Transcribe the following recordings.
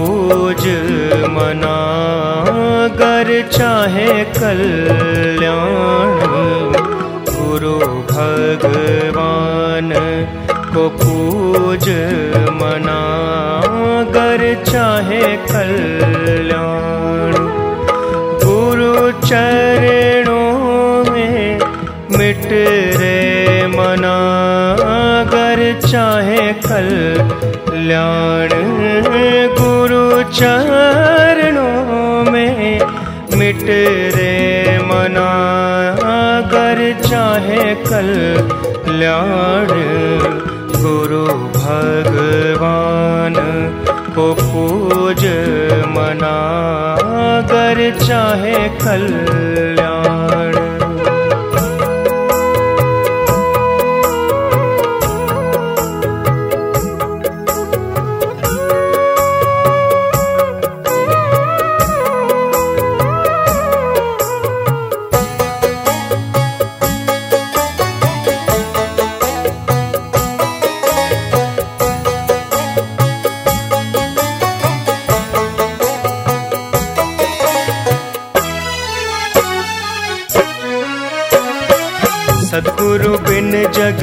रोज मना गर चाहे कल्याण, गुरु भगवान को पूज मना गर चाहे कल्याण। गुरु चरणों में मिट रे मना गर चाहे कल्याण। चरणों में मिट रे मना कर चाहे कल ल्याण गुरु भगवान को पूज मना कर चाहे कल्याण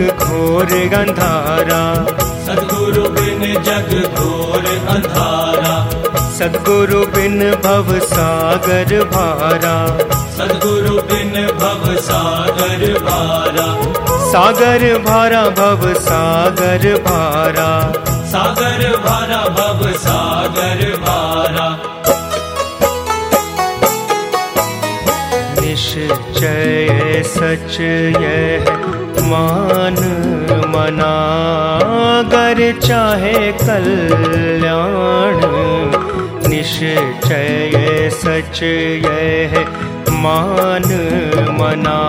घोर अंधारा। सदगुरु बिन जग घोर अंधारा। सदगुरु बिन भव सागर भारा। सदगुरु बिन भव सागर भारा। सागर भारा भव सागर भारा। सागर भारा भव सागर भारा। निश्चय सच यह मान मना गर चाहे कल्याण। निश्चय सच यह मान मना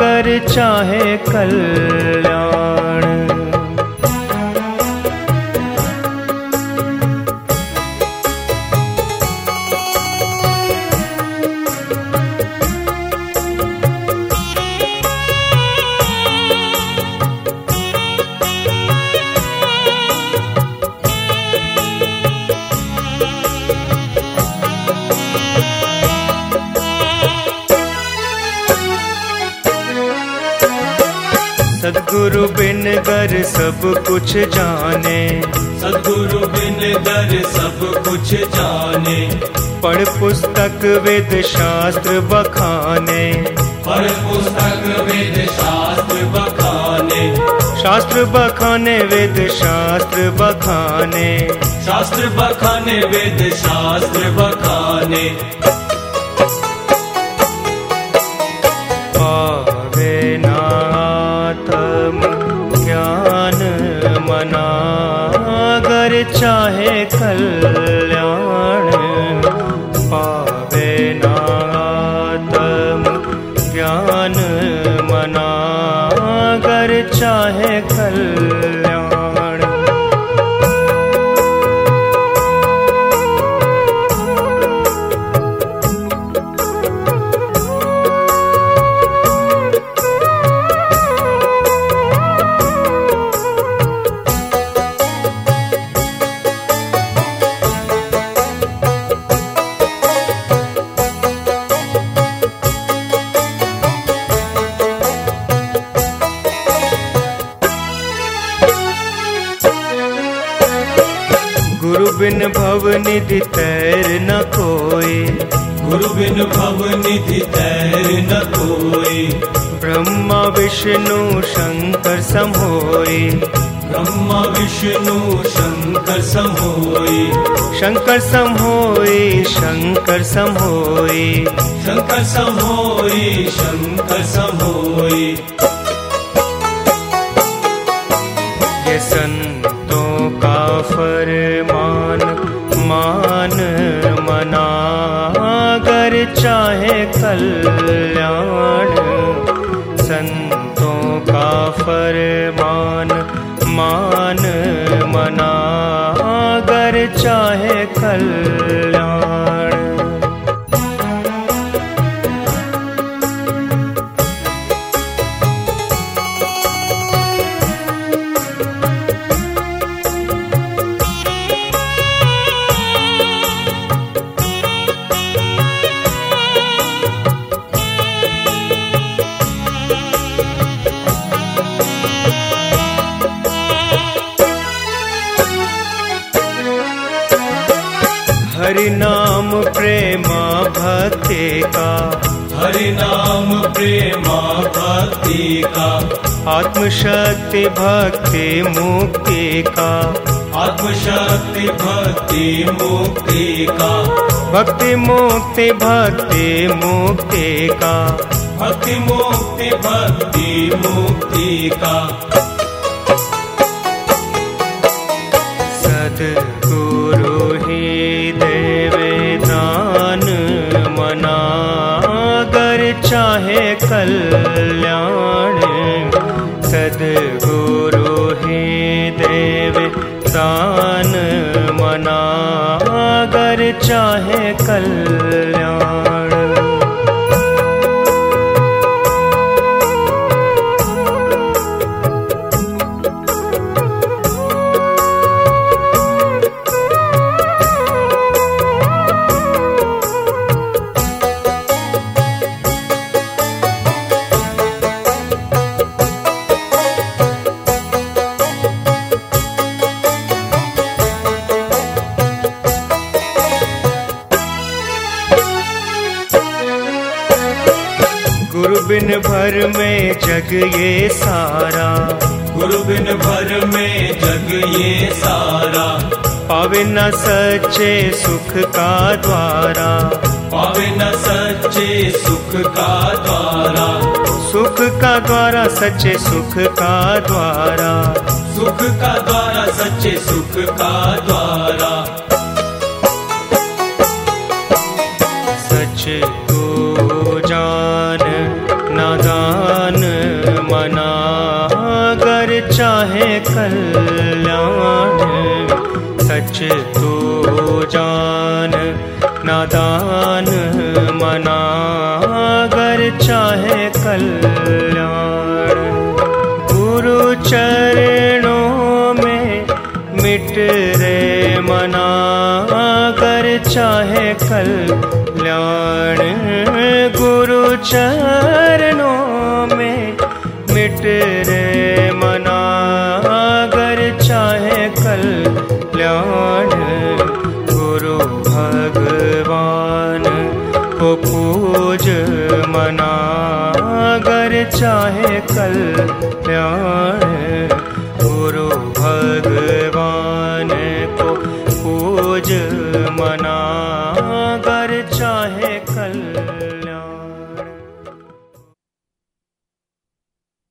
गर चाहे कल्याण सदगुरु बिन गर सब कुछ जाने। सदगुरु बिन दर सब कुछ जाने। पढ़ पुस्तक वेद शास्त्र बखाने। पढ़ पुस्तक वेद शास्त्र बखाने। शास्त्र बखाने वेद शास्त्र बखाने। शास्त्र बखाने वेद शास्त्र बखाने। कल्याण पावे नातम ज्ञान मना कर चाहे कल्याण गुरु बिन भव निधि तैर न कोई। गुरु बिन भव निधि तैर न कोई। ब्रह्मा विष्णु शंकर समोई। ब्रह्मा विष्णु शंकर समोई। शंकर समोई शंकर समोई। शंकर समोई शंकर समोई ये संतों का फरमान, मान मना अगर चाहे कल्याण। संतों का फरमान, मान मना अगर चाहे कल्याण। हरि नाम प्रेमा भक्ति का। हरि नाम प्रेमा भक्ति का। आत्मशक्ति भक्ति मुक्ति का। आत्मशक्ति भक्ति मुक्ति का। भक्ति मुक्ति भक्ति मुक्ति का। भक्ति मुक्ति भक्ति मुक्ति का। सदगुरु ही कल्याण सदगुरु बिन भर में जग ये सारा। गुरु बिन भर में जग ये सारा। पावे न सच्चे सुख का द्वारा। पावे न सच्चे सुख का द्वारा। सुख का द्वारा सच्चे सुख का द्वारा। सुख का द्वारा सच्चे सुख का द्वारा। सच कल्याण, सच तो जान नादान मना अगर चाहे कल्याण। गुरु चरणों में मिट रे मना अगर चाहे कल्याण। गुरु चरणों चाहे कल प्यार